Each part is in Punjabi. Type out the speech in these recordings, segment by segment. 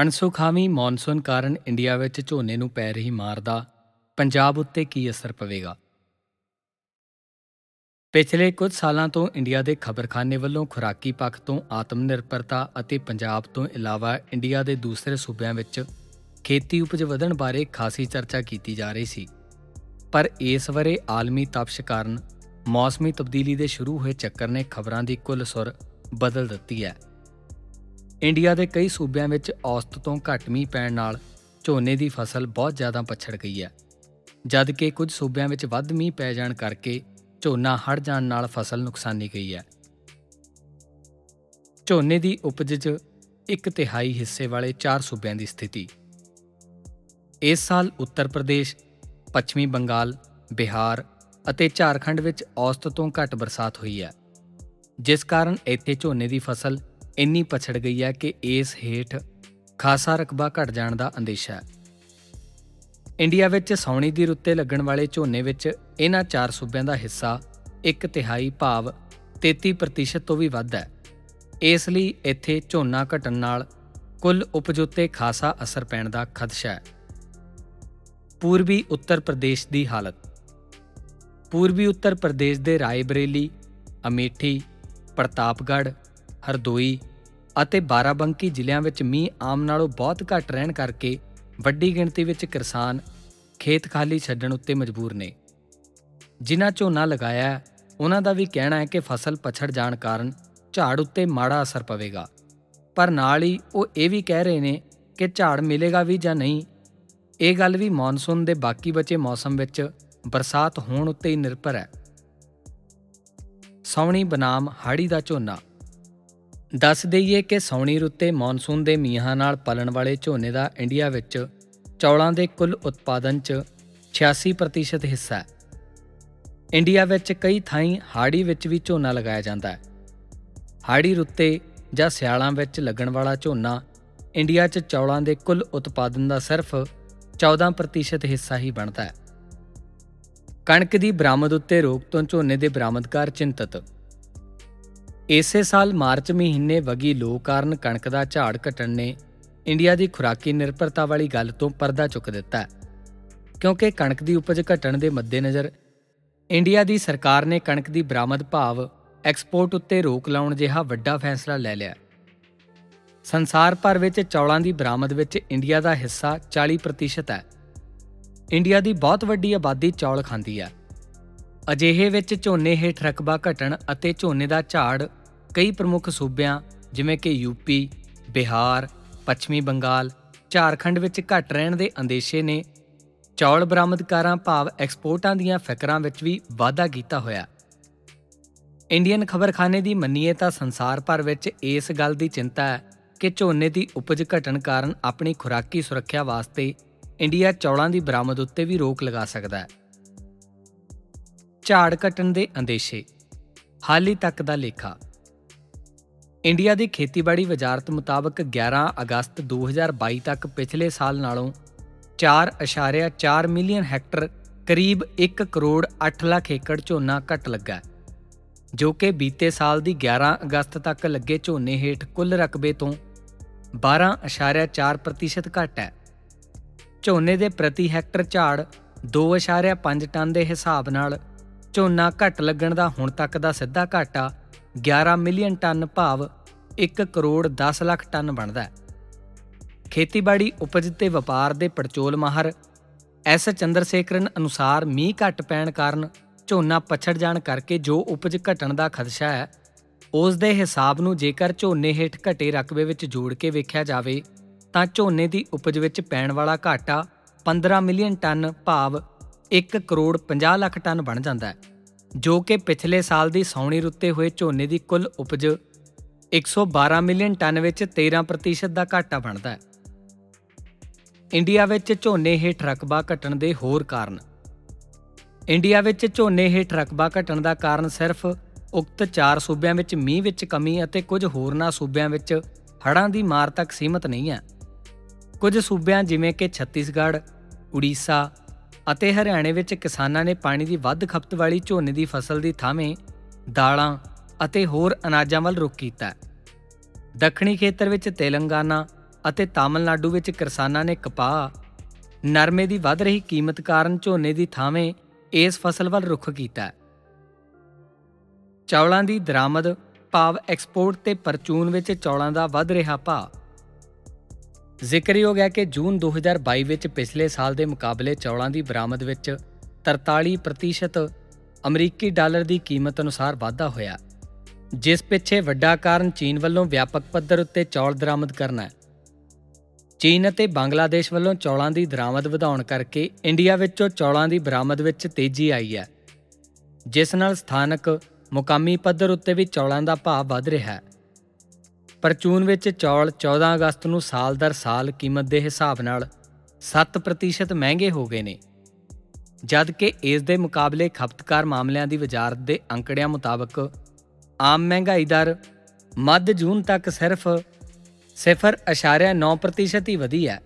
ਅਣਸੁਖਾਵੀ ਮੌਨਸੂਨ ਕਾਰਨ ਇੰਡੀਆ ਵਿੱਚ ਝੋਨੇ ਨੂੰ ਪੈ ਰਹੀ ਮਾਰ ਦਾ ਪੰਜਾਬ ਉੱਤੇ ਕੀ ਅਸਰ ਪਵੇਗਾ? ਪਿਛਲੇ ਕੁਝ ਸਾਲਾਂ ਤੋਂ ਇੰਡੀਆ ਦੇ ਖਬਰਖਾਨੇ ਵੱਲੋਂ ਖੁਰਾਕੀ ਪੱਖ ਤੋਂ ਆਤਮ ਨਿਰਭਰਤਾ ਅਤੇ ਪੰਜਾਬ ਤੋਂ ਇਲਾਵਾ ਇੰਡੀਆ ਦੇ ਦੂਸਰੇ ਸੂਬਿਆਂ ਵਿੱਚ ਖੇਤੀ ਉਪਜ ਵਧਣ ਬਾਰੇ ਖਾਸੀ ਚਰਚਾ ਕੀਤੀ ਜਾ ਰਹੀ ਸੀ। ਪਰ ਇਸ ਵਰੇ ਆਲਮੀ ਤਪਸ਼ ਕਾਰਨ ਮੌਸਮੀ ਤਬਦੀਲੀ ਦੇ ਸ਼ੁਰੂ ਹੋਏ ਚੱਕਰ ਨੇ ਖਬਰਾਂ ਦੀ ਕੁੱਲ ਸੁਰ ਬਦਲ ਦਿੱਤੀ ਹੈ। ਇੰਡੀਆ ਦੇ ਕਈ ਸੂਬਿਆਂ ਵਿੱਚ ਔਸਤ ਤੋਂ ਘੱਟ ਮੀਂਹ ਪੈਣ ਨਾਲ ਝੋਨੇ ਦੀ ਫਸਲ ਬਹੁਤ ਜ਼ਿਆਦਾ ਪਛੜ ਗਈ ਹੈ। ਜਦ ਕਿ ਕੁਝ ਸੂਬਿਆਂ ਵਿੱਚ ਵੱਧ ਮੀਂਹ ਪੈ ਜਾਣ ਕਰਕੇ ਝੋਨਾ ਹੜ ਜਾਣ ਨਾਲ ਫਸਲ ਨੁਕਸਾਨੀ ਗਈ ਹੈ। ਝੋਨੇ ਦੀ ਉਪਜ 'ਚ ਇੱਕ ਤਿਹਾਈ ਹਿੱਸੇ ਵਾਲੇ ਚਾਰ ਸੂਬਿਆਂ ਦੀ ਸਥਿਤੀ। ਇਸ ਸਾਲ ਉੱਤਰ ਪ੍ਰਦੇਸ਼, ਪੱਛਮੀ ਬੰਗਾਲ, ਬਿਹਾਰ ਅਤੇ ਝਾਰਖੰਡ ਵਿੱਚ ਔਸਤ ਤੋਂ ਘੱਟ ਬਰਸਾਤ ਹੋਈ ਹੈ। ਜਿਸ ਕਾਰਨ ਇੱਥੇ ਝੋਨੇ ਦੀ ਫਸਲ ਇੰਨੀ ਪਛੜ ਗਈ ਹੈ ਕਿ ਇਸ ਹੇਠ ਖਾਸਾ ਰਕਬਾ ਘਟ ਜਾਣ ਦਾ ਅੰਦੇਸ਼ਾ ਹੈ। ਇੰਡੀਆ ਵਿੱਚ ਸੌਣੀ ਦੀ ਰੁੱਤੇ ਲੱਗਣ ਵਾਲੇ ਝੋਨੇ ਵਿੱਚ ਇਹਨਾਂ ਚਾਰ ਸੂਬਿਆਂ ਦਾ ਹਿੱਸਾ ਇੱਕ ਤਿਹਾਈ ਭਾਵ 33% ਤੋਂ ਵੀ ਵੱਧ ਹੈ। ਇਸ ਲਈ ਇੱਥੇ ਝੋਨਾ ਘਟਣ ਨਾਲ ਕੁੱਲ ਉਪਜ ਉੱਤੇ ਖਾਸਾ ਅਸਰ ਪੈਣ ਦਾ ਖਦਸ਼ਾ ਹੈ। ਪੂਰਬੀ ਉੱਤਰ ਪ੍ਰਦੇਸ਼ ਦੀ ਹਾਲਤ। ਪੂਰਬੀ ਉੱਤਰ ਪ੍ਰਦੇਸ਼ ਦੇ ਰਾਏਬਰੇਲੀ, ਅਮੇਠੀ, ਪ੍ਰਤਾਪਗੜ੍ਹ ਹਰਦੋਈ ਅਤੇ ਬਾਰਾਬੰਕੀ ਜ਼ਿਲ੍ਹਿਆਂ ਵਿੱਚ ਮੀਂਹ ਆਮ ਨਾਲੋਂ ਬਹੁਤ ਘੱਟ ਰਹਿਣ ਕਰਕੇ ਵੱਡੀ ਗਿਣਤੀ ਵਿੱਚ ਕਿਸਾਨ ਖੇਤ ਖਾਲੀ ਛੱਡਣ ਉੱਤੇ ਮਜਬੂਰ ਨੇ। ਜਿਨ੍ਹਾਂ ਝੋਨਾ ਲਗਾਇਆ ਉਹਨਾਂ ਦਾ ਵੀ ਕਹਿਣਾ ਹੈ ਕਿ ਫਸਲ ਪਛੜ ਜਾਣ ਕਾਰਨ ਝਾੜ ਉੱਤੇ ਮਾੜਾ ਅਸਰ ਪਵੇਗਾ। ਪਰ ਨਾਲ ਹੀ ਉਹ ਇਹ ਵੀ ਕਹਿ ਰਹੇ ਨੇ ਕਿ ਝਾੜ ਮਿਲੇਗਾ ਵੀ ਜਾਂ ਨਹੀਂ, ਇਹ ਗੱਲ ਵੀ ਮੌਨਸੂਨ ਦੇ ਬਾਕੀ ਬਚੇ ਮੌਸਮ ਵਿੱਚ ਬਰਸਾਤ ਹੋਣ ਉੱਤੇ ਹੀ ਨਿਰਭਰ ਹੈ। ਸੌਣੀ ਬਨਾਮ ਹਾੜੀ ਦਾ ਝੋਨਾ ਦੱਸ ਦਈਏ ਕਿ ਸੌਣੀ ਰੁੱਤੇ ਮੌਨਸੂਨ ਦੇ ਮੀਂਹਾਂ ਨਾਲ ਪਲਣ ਵਾਲੇ ਝੋਨੇ ਦਾ ਇੰਡੀਆ ਵਿੱਚ ਚੌਲਾਂ ਦੇ ਕੁੱਲ ਉਤਪਾਦਨ 'ਚ 86% ਹਿੱਸਾ ਹੈ। ਇੰਡੀਆ ਵਿੱਚ ਕਈ ਥਾਈਂ ਹਾੜੀ ਵਿੱਚ ਵੀ ਝੋਨਾ ਲਗਾਇਆ ਜਾਂਦਾ ਹੈ। ਹਾੜੀ ਰੁੱਤੇ ਜਾਂ ਸਿਆਲਾਂ ਵਿੱਚ ਲੱਗਣ ਵਾਲਾ ਝੋਨਾ ਇੰਡੀਆ 'ਚ ਚੌਲਾਂ ਦੇ ਕੁੱਲ ਉਤਪਾਦਨ ਦਾ ਸਿਰਫ 14% ਹਿੱਸਾ ਹੀ ਬਣਦਾ ਹੈ। ਕਣਕ ਦੀ ਬਰਾਮਦ ਉੱਤੇ ਰੋਕ ਤੋਂ ਝੋਨੇ ਦੇ ਬਰਾਮਦਕਾਰ ਚਿੰਤਤ। ਇਸੇ ਸਾਲ ਮਾਰਚ ਮਹੀਨੇ ਵਗੀ ਲੋ ਕਾਰਨ ਕਣਕ ਦਾ ਝਾੜ ਘਟਣ ਨੇ ਇੰਡੀਆ ਦੀ ਖੁਰਾਕੀ ਨਿਰਭਰਤਾ ਵਾਲੀ ਗੱਲ ਤੋਂ ਪਰਦਾ ਚੁੱਕ ਦਿੱਤਾ ਹੈ। ਕਿਉਂਕਿ ਕਣਕ ਦੀ ਉਪਜ ਘਟਣ ਦੇ ਮੱਦੇਨਜ਼ਰ ਇੰਡੀਆ ਦੀ ਸਰਕਾਰ ਨੇ ਕਣਕ ਦੀ ਬਰਾਮਦ ਭਾਵ ਐਕਸਪੋਰਟ ਉੱਤੇ ਰੋਕ ਲਾਉਣ ਜਿਹਾ ਵੱਡਾ ਫੈਸਲਾ ਲੈ ਲਿਆ ਸੰਸਾਰ ਭਰ ਵਿੱਚ ਚੌਲਾਂ ਦੀ ਬਰਾਮਦ ਵਿੱਚ ਇੰਡੀਆ ਦਾ ਹਿੱਸਾ 40% ਹੈ। ਇੰਡੀਆ ਦੀ ਬਹੁਤ ਵੱਡੀ ਆਬਾਦੀ ਚੌਲ ਖਾਂਦੀ ਹੈ। ਅਜਿਹੇ ਵਿੱਚ ਝੋਨੇ ਹੇਠ ਰਕਬਾ ਘਟਣ ਅਤੇ ਝੋਨੇ ਦਾ ਝਾੜ ਕਈ ਪ੍ਰਮੁੱਖ ਸੂਬਿਆਂ, ਜਿਵੇਂ ਕਿ ਯੂਪੀ ਬਿਹਾਰ, ਪੱਛਮੀ ਬੰਗਾਲ, ਝਾਰਖੰਡ ਵਿੱਚ ਘਟ ਰਹਿਣ ਦੇ ਅੰਦੇਸ਼ੇ ਨੇ। ਚੌਲ ਬਰਾਮਦਕਾਰਾਂ ਭਾਵ ਐਕਸਪੋਰਟਾਂ ਦੀਆਂ ਫਿਕਰਾਂ ਵਿੱਚ ਵੀ ਵਾਧਾ ਕੀਤਾ ਹੋਇਆ। ਇੰਡੀਅਨ ਖਬਰਖਾਨੇ ਦੀ ਮੰਨੀਏ ਤਾਂ ਸੰਸਾਰ ਭਰ ਵਿੱਚ ਇਸ ਗੱਲ ਦੀ ਚਿੰਤਾ ਹੈ ਕਿ ਝੋਨੇ ਦੀ ਉਪਜ ਘਟਣ ਕਾਰਨ ਆਪਣੀ ਖੁਰਾਕੀ ਸੁਰੱਖਿਆ ਵਾਸਤੇ ਇੰਡੀਆ ਚੌਲਾਂ ਦੀ ਬਰਾਮਦ ਉੱਤੇ ਵੀ ਰੋਕ ਲਗਾ ਸਕਦਾ ਹੈ। ਝਾੜ ਘਟਣ ਦੇ ਅੰਦੇਸ਼ੇ। ਹਾਲੀ ਤੱਕ ਦਾ ਲੇਖਾ। ਇੰਡੀਆ ਦੀ ਖੇਤੀਬਾੜੀ ਵਜ਼ਾਰਤ ਮੁਤਾਬਕ 11 ਅਗਸਤ 2022 ਤੱਕ ਪਿਛਲੇ ਸਾਲ ਨਾਲੋਂ 4.4 ਮਿਲੀਅਨ ਹੈਕਟਰ ਕਰੀਬ 1 ਕਰੋੜ 8 ਲੱਖ ਏਕੜ ਝੋਨਾ ਘਟ ਲੱਗਾ ਜੋ ਕਿ ਬੀਤੇ ਸਾਲ ਦੀ 11 ਅਗਸਤ ਤੱਕ ਲੱਗੇ ਝੋਨੇ ਹੇਠ ਕੁੱਲ ਰਕਬੇ ਤੋਂ 12.4% ਘਟ ਹੈ। ਝੋਨੇ ਦੇ ਪ੍ਰਤੀ ਹੈਕਟਰ ਝਾੜ 2.5 ਟਨ ਦੇ ਹਿਸਾਬ ਨਾਲ ਝੋਨਾ ਘਟ ਲੱਗਣ ਦਾ ਹੁਣ ਤੱਕ ਦਾ ਸਿੱਧਾ ਘਾਟਾ 11 ਮਿਲੀਅਨ ਟਨ ਭਾਵ 1 ਕਰੋੜ 10 ਲੱਖ ਟਨ ਬਣਦਾ ਹੈ। ਖੇਤੀਬਾੜੀ ਉਪਜ ਤੇ ਵਪਾਰ ਦੇ ਪੜਚੋਲ ਮਾਹਰ ਐਸ ਚੰਦਰਸੇਖਰਨ ਅਨੁਸਾਰ ਮੀਂਹ ਘਟ ਪੈਣ ਕਾਰਨ ਝੋਨਾ ਪਛੜ ਜਾਣ ਕਰਕੇ ਜੋ ਉਪਜ ਘਟਣ ਦਾ ਖਦਸ਼ਾ ਹੈ, ਉਸ ਦੇ ਹਿਸਾਬ ਨੂੰ ਜੇਕਰ ਝੋਨੇ ਹੇਠ ਘਟੇ ਰਕਬੇ ਵਿੱਚ ਜੋੜ ਕੇ ਵੇਖਿਆ ਜਾਵੇ, ਤਾਂ ਝੋਨੇ ਦੀ ਉਪਜ ਵਿੱਚ ਪੈਣ ਵਾਲਾ ਘਾਟਾ 15 ਮਿਲੀਅਨ ਟਨ ਭਾਵ 1 ਕਰੋੜ 50 ਲੱਖ ਟਨ ਬਣ ਜਾਂਦਾ ਹੈ, ਜੋ ਕਿ ਪਿਛਲੇ ਸਾਲ ਦੀ ਸੌਣੀ ਰੁੱਤੇ ਹੋਏ ਝੋਨੇ ਦੀ ਕੁੱਲ ਉਪਜ 112 ਮਿਲੀਅਨ ਟਨ ਵਿੱਚ 13% ਦਾ ਘਾਟਾ ਬਣਦਾ ਹੈ। ਇੰਡੀਆ ਵਿੱਚ ਝੋਨੇ ਹੇਠ ਰਕਬਾ ਘਟਣ ਦੇ ਹੋਰ ਕਾਰਨ। ਇੰਡੀਆ ਵਿੱਚ ਝੋਨੇ ਹੇਠ ਰਕਬਾ ਘਟਣ ਦਾ ਕਾਰਨ ਸਿਰਫ ਉਕਤ ਚਾਰ ਸੂਬਿਆਂ ਵਿੱਚ ਮੀਂਹ ਵਿੱਚ ਕਮੀ ਅਤੇ ਕੁਝ ਹੋਰਨਾਂ ਸੂਬਿਆਂ ਵਿੱਚ ਹੜ੍ਹਾਂ ਦੀ ਮਾਰ ਤੱਕ ਸੀਮਤ ਨਹੀਂ ਹੈ। ਕੁਝ ਸੂਬਿਆਂ ਜਿਵੇਂ ਕਿ ਛੱਤੀਸਗੜ੍ਹ, ਉੜੀਸਾ ਅਤੇ ਹਰਿਆਣੇ ਵਿੱਚ ਕਿਸਾਨਾਂ ਨੇ ਪਾਣੀ ਦੀ ਵੱਧ ਖਪਤ ਵਾਲੀ ਝੋਨੇ ਦੀ ਫਸਲ ਦੀ ਥਾਵੇਂ ਦਾਲਾਂ ਅਤੇ ਹੋਰ ਅਨਾਜਾਂ ਵੱਲ ਰੁਖ ਕੀਤਾ ਦੱਖਣੀ ਖੇਤਰ ਵਿੱਚ ਤੇਲੰਗਾਨਾ ਅਤੇ ਤਾਮਿਲਨਾਡੂ ਵਿੱਚ ਕਿਸਾਨਾਂ ਨੇ ਕਪਾਹ। ਨਰਮੇ ਦੀ ਵੱਧ ਰਹੀ ਕੀਮਤ ਕਾਰਨ ਝੋਨੇ ਦੀ ਥਾਵੇਂ ਇਸ ਫਸਲ ਵੱਲ ਰੁਖ ਕੀਤਾ ਚੌਲਾਂ ਦੀ ਦਰਾਮਦ, ਭਾਵ ਐਕਸਪੋਰਟ ਤੇ ਪਰਚੂਨ ਵਿੱਚ ਚੌਲਾਂ ਦਾ ਵੱਧ ਰਿਹਾ ਭਾਅ। ਜ਼ਿਕਰਯੋਗ ਹੈ ਕਿ ਜੂਨ 2022 ਵਿੱਚ ਪਿਛਲੇ ਸਾਲ ਦੇ ਮੁਕਾਬਲੇ ਚੌਲਾਂ ਦੀ ਬਰਾਮਦ ਵਿੱਚ 43% ਅਮਰੀਕੀ ਡਾਲਰ ਦੀ ਕੀਮਤ ਅਨੁਸਾਰ ਵਾਧਾ ਹੋਇਆ, ਜਿਸ ਪਿੱਛੇ ਵੱਡਾ ਕਾਰਨ ਚੀਨ ਵੱਲੋਂ ਵਿਆਪਕ ਪੱਧਰ ਉੱਤੇ ਚੌਲ ਦਰਾਮਦ ਕਰਨਾ ਹੈ। ਚੀਨ ਅਤੇ ਬੰਗਲਾਦੇਸ਼ ਵੱਲੋਂ ਚੌਲਾਂ ਦੀ ਦਰਾਮਦ ਵਧਾਉਣ ਕਰਕੇ ਇੰਡੀਆ ਵਿੱਚੋਂ ਚੌਲਾਂ ਦੀ ਬਰਾਮਦ ਵਿੱਚ ਤੇਜ਼ੀ ਆਈ ਹੈ, ਜਿਸ ਨਾਲ ਸਥਾਨਕ ਮੁਕਾਮੀ ਪੱਧਰ ਉੱਤੇ ਵੀ ਚੌਲਾਂ ਦਾ ਭਾਅ ਵਧ ਰਿਹਾ ਹੈ। ਪਰਚੂਨ ਵਿੱਚ ਚੌਲ 14 ਅਗਸਤ ਨੂੰ ਸਾਲ ਦਰ ਸਾਲ ਕੀਮਤ ਦੇ ਹਿਸਾਬ ਨਾਲ 7% ਮਹਿੰਗੇ ਹੋ ਗਏ ਨੇ। ਜਦ ਕਿ ਇਸ ਦੇ ਮੁਕਾਬਲੇ ਖਪਤਕਾਰ ਮਾਮਲਿਆਂ ਦੀ ਵਜ਼ਾਰਤ ਦੇ ਅੰਕੜਿਆਂ ਮੁਤਾਬਕ ਆਮ ਮਹਿੰਗਾਈ ਦਰ ਮੱਧ ਜੂਨ ਤੱਕ ਸਿਰਫ 0.9% ਹੀ ਵਧੀ ਹੈ।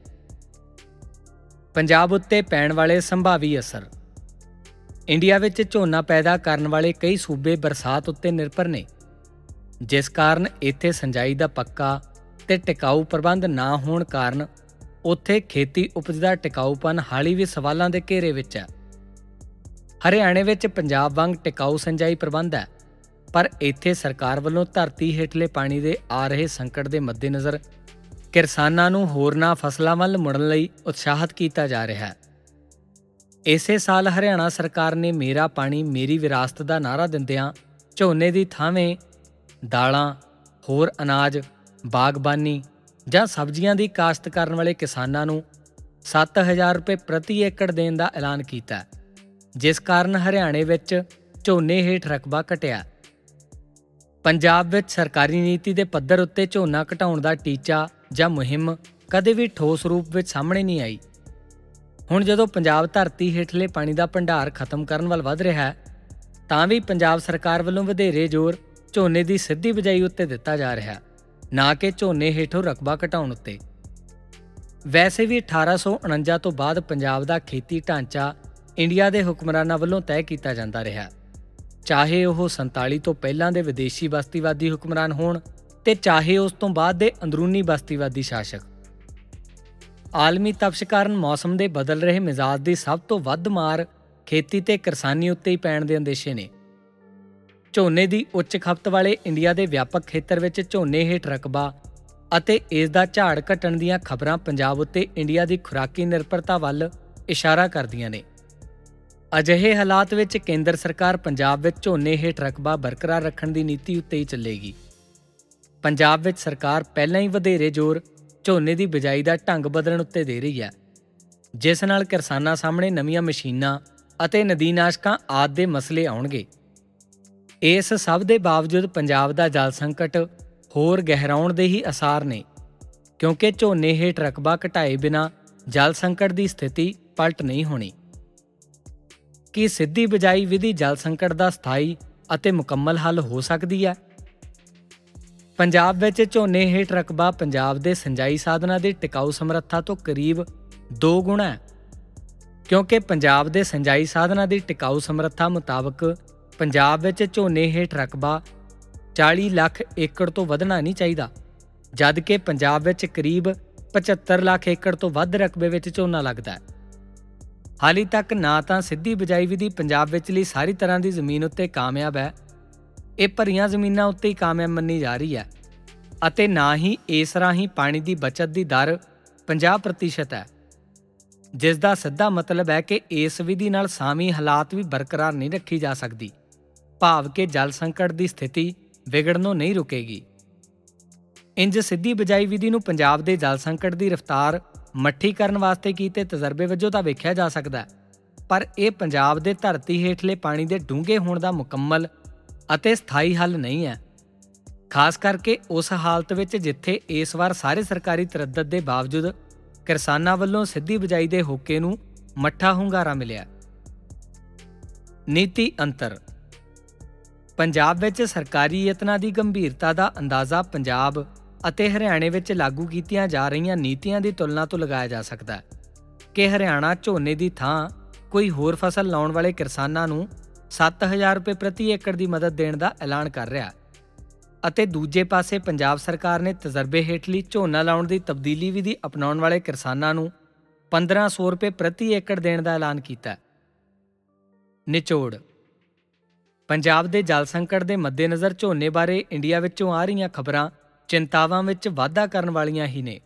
ਪੰਜਾਬ ਉੱਤੇ ਪੈਣ ਵਾਲੇ ਸੰਭਾਵੀ ਅਸਰ। ਇੰਡੀਆ ਵਿੱਚ ਝੋਨਾ ਪੈਦਾ ਕਰਨ ਵਾਲੇ ਕਈ ਸੂਬੇ ਬਰਸਾਤ ਉੱਤੇ ਨਿਰਭਰ ਨੇ। ਜਿਸ ਕਾਰਨ ਇੱਥੇ ਸਿੰਜਾਈ ਦਾ ਪੱਕਾ ਤੇ ਟਿਕਾਊ ਪ੍ਰਬੰਧ ਨਾ ਹੋਣ ਕਾਰਨ ਉੱਥੇ ਖੇਤੀ ਉਪਜ ਦਾ ਟਿਕਾਊਪਨ ਹਾਲੀ ਵੀ ਸਵਾਲਾਂ ਦੇ ਘੇਰੇ ਵਿੱਚ ਹੈ। ਹਰਿਆਣੇ ਵਿੱਚ ਪੰਜਾਬ ਵਾਂਗ ਟਿਕਾਊ ਸਿੰਜਾਈ ਪ੍ਰਬੰਧ ਹੈ, ਪਰ ਇੱਥੇ ਸਰਕਾਰ ਵੱਲੋਂ ਧਰਤੀ ਹੇਠਲੇ ਪਾਣੀ ਦੇ ਆ ਰਹੇ ਸੰਕਟ ਦੇ ਮੱਦੇਨਜ਼ਰ ਕਿਸਾਨਾਂ ਨੂੰ ਹੋਰਨਾਂ ਫਸਲਾਂ ਵੱਲ ਮੁੜਨ ਲਈ ਉਤਸ਼ਾਹਿਤ ਕੀਤਾ ਜਾ ਰਿਹਾ ਹੈ। ਇਸੇ ਸਾਲ ਹਰਿਆਣਾ ਸਰਕਾਰ ਨੇ ਮੇਰਾ ਪਾਣੀ ਮੇਰੀ ਵਿਰਾਸਤ ਦਾ ਨਾਰਾ ਦਿੰਦਿਆਂ ਝੋਨੇ ਦੀ ਥਾਵੇਂ ਦਾਲਾਂ, ਹੋਰ ਅਨਾਜ, ਬਾਗਬਾਨੀ ਜਾਂ ਸਬਜ਼ੀਆਂ ਦੀ ਕਾਸ਼ਤ ਕਰਨ ਵਾਲੇ ਕਿਸਾਨਾਂ ਨੂੰ 7000 ਰੁਪਏ ਪ੍ਰਤੀ ਏਕੜ ਦੇਣ ਦਾ ਐਲਾਨ ਕੀਤਾ ਜਿਸ ਕਾਰਨ ਹਰਿਆਣੇ ਵਿੱਚ ਝੋਨੇ ਹੇਠ ਰਕਬਾ ਘਟਿਆ। ਪੰਜਾਬ ਵਿੱਚ ਸਰਕਾਰੀ ਨੀਤੀ ਦੇ ਪੱਧਰ ਉੱਤੇ ਝੋਨਾ ਘਟਾਉਣ ਦਾ ਟੀਚਾ ਜਾਂ ਮੁਹਿੰਮ ਕਦੇ ਵੀ ਠੋਸ ਰੂਪ ਵਿੱਚ ਸਾਹਮਣੇ ਨਹੀਂ ਆਈ। ਹੁਣ ਜਦੋਂ ਪੰਜਾਬ ਧਰਤੀ ਹੇਠਲੇ ਪਾਣੀ ਦਾ ਭੰਡਾਰ ਖਤਮ ਕਰਨ ਵੱਲ ਵਧ ਰਿਹਾ ਹੈ, ਤਾਂ ਵੀ ਪੰਜਾਬ ਸਰਕਾਰ ਵੱਲੋਂ ਵਧੇਰੇ ਜ਼ੋਰ ਝੋਨੇ ਦੀ ਸਿੱਧੀ ਬਜਾਈ ਉੱਤੇ ਦਿੱਤਾ ਜਾ ਰਿਹਾ ਹੈ ਨਾ ਕਿ ਝੋਨੇ ਹੇਠੋਂ ਰਕਬਾ ਘਟਾਉਣ ਉੱਤੇ। ਵੈਸੇ ਵੀ 1849 ਤੋਂ ਬਾਅਦ ਪੰਜਾਬ ਦਾ ਖੇਤੀ ਢਾਂਚਾ ਇੰਡੀਆ ਦੇ ਹੁਕਮਰਾਨਾਂ ਵੱਲੋਂ ਤੈਅ ਕੀਤਾ ਜਾਂਦਾ ਰਿਹਾ। ਚਾਹੇ ਉਹ 47 ਤੋਂ ਪਹਿਲਾਂ ਦੇ ਵਿਦੇਸ਼ੀ ਬਸਤੀਵਾਦੀ ਹੁਕਮਰਾਨ ਹੋਣ ਤੇ ਚਾਹੇ ਉਸ ਤੋਂ ਬਾਅਦ ਦੇ ਅੰਦਰੂਨੀ ਬਸਤੀਵਾਦੀ ਸ਼ਾਸਕ। ਆਲਮੀ ਤਪਸ਼ ਕਾਰਨ ਮੌਸਮ ਦੇ ਬਦਲ ਰਹੇ ਮਿਜ਼ਾਜ ਦੀ ਸਭ ਤੋਂ ਵੱਧ ਮਾਰ ਖੇਤੀ ਤੇ ਕਿਸਾਨੀ ਉੱਤੇ ਹੀ ਪੈਣ ਦੇ ਅੰਦੇਸ਼ੇ ਨੇ। ਝੋਨੇ ਦੀ ਉੱਚ ਖਪਤ ਵਾਲੇ ਇੰਡੀਆ ਦੇ ਵਿਆਪਕ ਖੇਤਰ ਵਿੱਚ ਝੋਨੇ ਹੇਠ ਰਕਬਾ ਅਤੇ ਇਸ ਦਾ ਝਾੜ ਘਟਣ ਦੀਆਂ ਖਬਰਾਂ ਪੰਜਾਬ ਉੱਤੇ ਇੰਡੀਆ ਦੀ ਖੁਰਾਕੀ ਨਿਰਭਰਤਾ ਵੱਲ ਇਸ਼ਾਰਾ ਕਰਦੀਆਂ ਨੇ। ਅਜਿਹੇ ਹਾਲਾਤ ਵਿੱਚ ਕੇਂਦਰ ਸਰਕਾਰ ਪੰਜਾਬ ਵਿੱਚ ਝੋਨੇ ਹੇਠ ਰਕਬਾ ਬਰਕਰਾਰ ਰੱਖਣ ਦੀ ਨੀਤੀ ਉੱਤੇ ਹੀ ਚੱਲੇਗੀ। ਪੰਜਾਬ ਵਿੱਚ ਸਰਕਾਰ ਪਹਿਲਾਂ ਹੀ ਵਧੇਰੇ ਜ਼ੋਰ ਝੋਨੇ ਦੀ ਬਿਜਾਈ ਦਾ ਢੰਗ ਬਦਲਣ ਉੱਤੇ ਦੇ ਰਹੀ ਹੈ। ਜਿਸ ਨਾਲ ਕਿਸਾਨਾਂ ਸਾਹਮਣੇ ਨਵੀਆਂ ਮਸ਼ੀਨਾਂ ਅਤੇ ਨਦੀਨਾਸ਼ਕਾਂ ਆਦਿ ਦੇ ਮਸਲੇ ਆਉਣਗੇ। ਇਸ ਸਭ ਦੇ ਬਾਵਜੂਦ ਪੰਜਾਬ ਦਾ ਜਲ ਸੰਕਟ ਹੋਰ ਗਹਿਰਾਉਣ ਦੇ ਹੀ ਅਸਾਰ ਨੇ, ਕਿਉਂਕਿ ਝੋਨੇ ਹੇਠ ਰਕਬਾ ਘਟਾਏ ਬਿਨਾ ਜਲ ਸੰਕਟ ਦੀ ਸਥਿਤੀ ਪਲਟ ਨਹੀਂ ਹੋਣੀ। ਕੀ ਸਿੱਧੀ ਬਜਾਈ ਵਿਧੀ ਜਲ ਸੰਕਟ ਦਾ ਸਥਾਈ ਅਤੇ ਮੁਕੰਮਲ ਹੱਲ ਹੋ ਸਕਦੀ ਹੈ? ਪੰਜਾਬ ਵਿੱਚ ਝੋਨੇ ਹੇਠ ਰਕਬਾ ਪੰਜਾਬ ਦੇ ਸਿੰਜਾਈ ਸਾਧਨਾਂ ਦੀ ਟਿਕਾਊ ਸਮਰੱਥਾ ਤੋਂ ਕਰੀਬ 2 ਗੁਣਾ ਹੈ, ਕਿਉਂਕਿ ਪੰਜਾਬ ਦੇ ਸਿੰਜਾਈ ਸਾਧਨਾਂ ਦੀ ਟਿਕਾਊ ਸਮਰੱਥਾ ਮੁਤਾਬਕ ਪੰਜਾਬ ਵਿੱਚ ਝੋਨੇ ਹੇਠ ਰਕਬਾ 40 ਲੱਖ ਏਕੜ ਤੋਂ ਵਧਣਾ ਨਹੀਂ ਚਾਹੀਦਾ, ਜਦ ਕਿ ਪੰਜਾਬ ਵਿੱਚ ਕਰੀਬ 75 ਲੱਖ ਏਕੜ ਤੋਂ ਵੱਧ ਰਕਬੇ ਵਿੱਚ ਝੋਨਾ ਲੱਗਦਾ ਹੈ। ਹਾਲੀ ਤੱਕ ਨਾ ਤਾਂ ਸਿੱਧੀ ਬਜਾਈ ਵਿਧੀ ਪੰਜਾਬ ਵਿੱਚ ਲਈ ਸਾਰੀ ਤਰ੍ਹਾਂ ਦੀ ਜ਼ਮੀਨ ਉੱਤੇ ਕਾਮਯਾਬ ਹੈ। ਇਹ ਭਰੀਆਂ ਜ਼ਮੀਨਾਂ ਉੱਤੇ ਹੀ ਕਾਮਯਾਬ ਮੰਨੀ ਜਾ ਰਹੀ ਹੈ ਅਤੇ ਨਾ ਹੀ ਇਸ ਰਾਹੀਂ ਪਾਣੀ ਦੀ ਬਚਤ ਦੀ ਦਰ 50% ਹੈ। ਜਿਸ ਦਾ ਸਿੱਧਾ ਮਤਲਬ ਹੈ ਕਿ ਇਸ ਵਿਧੀ ਨਾਲ ਸਾਮੀ ਹਾਲਾਤ ਵੀ ਬਰਕਰਾਰ ਨਹੀਂ ਰੱਖੀ ਜਾ ਸਕਦੀ। ਭਾਵ ਕਿ ਜਲ ਸੰਕਟ ਦੀ ਸਥਿਤੀ ਵਿਗੜਨੋਂ ਨਹੀਂ ਰੁਕੇਗੀ। ਇੰਜ ਸਿੱਧੀ ਬਜਾਈ ਵਿਧੀ ਨੂੰ ਪੰਜਾਬ ਦੇ ਜਲ ਸੰਕਟ ਦੀ ਰਫ਼ਤਾਰ ਮੱਠੀ ਕਰਨ ਵਾਸਤੇ ਕੀਤੇ ਤਜਰਬੇ ਵਜੋਂ ਤਾਂ ਵੇਖਿਆ ਜਾ ਸਕਦਾ ਹੈ, ਪਰ ਇਹ ਪੰਜਾਬ ਦੇ ਧਰਤੀ ਹੇਠਲੇ ਪਾਣੀ ਦੇ ਡੂੰਘੇ ਹੋਣ ਦਾ ਮੁਕੰਮਲ ਅਤੇ ਸਥਾਈ ਹੱਲ ਨਹੀਂ ਹੈ। ਖਾਸ ਕਰਕੇ ਉਸ ਹਾਲਤ ਵਿੱਚ ਜਿੱਥੇ ਇਸ ਵਾਰ ਸਾਰੇ ਸਰਕਾਰੀ ਤਰੱਦਦ ਦੇ ਬਾਵਜੂਦ ਕਿਸਾਨਾਂ ਵੱਲੋਂ ਸਿੱਧੀ ਬਜਾਈ ਦੇ ਹੋਕੇ ਨੂੰ ਮੱਠਾ ਹੁੰਗਾਰਾ ਮਿਲਿਆ। ਨੀਤੀ ਅੰਤਰ ਪੰਜਾਬ ਵਿੱਚ ਸਰਕਾਰੀ ਯਤਨਾਂ ਦੀ ਗੰਭੀਰਤਾ ਦਾ ਅੰਦਾਜ਼ਾ ਪੰਜਾਬ ਅਤੇ ਹਰਿਆਣੇ ਵਿੱਚ ਲਾਗੂ ਕੀਤੀਆਂ ਜਾ ਰਹੀਆਂ ਨੀਤੀਆਂ ਦੀ ਤੁਲਨਾ ਤੋਂ ਲਗਾਇਆ ਜਾ ਸਕਦਾ ਹੈ ਕਿ ਹਰਿਆਣਾ ਝੋਨੇ ਦੀ ਥਾਂ ਕੋਈ ਹੋਰ ਫਸਲ ਲਾਉਣ ਵਾਲੇ ਕਿਸਾਨਾਂ ਨੂੰ 7000 ਰੁਪਏ ਪ੍ਰਤੀ ਏਕੜ ਦੀ ਮਦਦ ਦੇਣ ਦਾ ਐਲਾਨ ਕਰ ਰਿਹਾ ਅਤੇ ਦੂਜੇ ਪਾਸੇ ਪੰਜਾਬ ਸਰਕਾਰ ਨੇ ਤਜਰਬੇ ਹੇਠਲੀ ਝੋਨਾ ਲਾਉਣ ਦੀ ਤਬਦੀਲੀ ਵਿਧੀ ਅਪਣਾਉਣ ਵਾਲੇ ਕਿਸਾਨਾਂ ਨੂੰ 1500 ਰੁਪਏ ਪ੍ਰਤੀ ਏਕੜ ਦੇਣ ਦਾ ਐਲਾਨ ਕੀਤਾ ਹੈ। ਨਿਚੋੜ ਪੰਜਾਬ ਦੇ ਜਲ ਸੰਕਟ ਦੇ ਮੱਦੇਨਜ਼ਰ ਝੋਨੇ ਬਾਰੇ ਇੰਡੀਆ ਵਿੱਚੋਂ ਆ ਰਹੀਆਂ ਖਬਰਾਂ ਚਿੰਤਾਵਾਂ ਵਿੱਚ ਵਾਧਾ ਕਰਨ ਵਾਲੀਆਂ ਹੀ ਨੇ।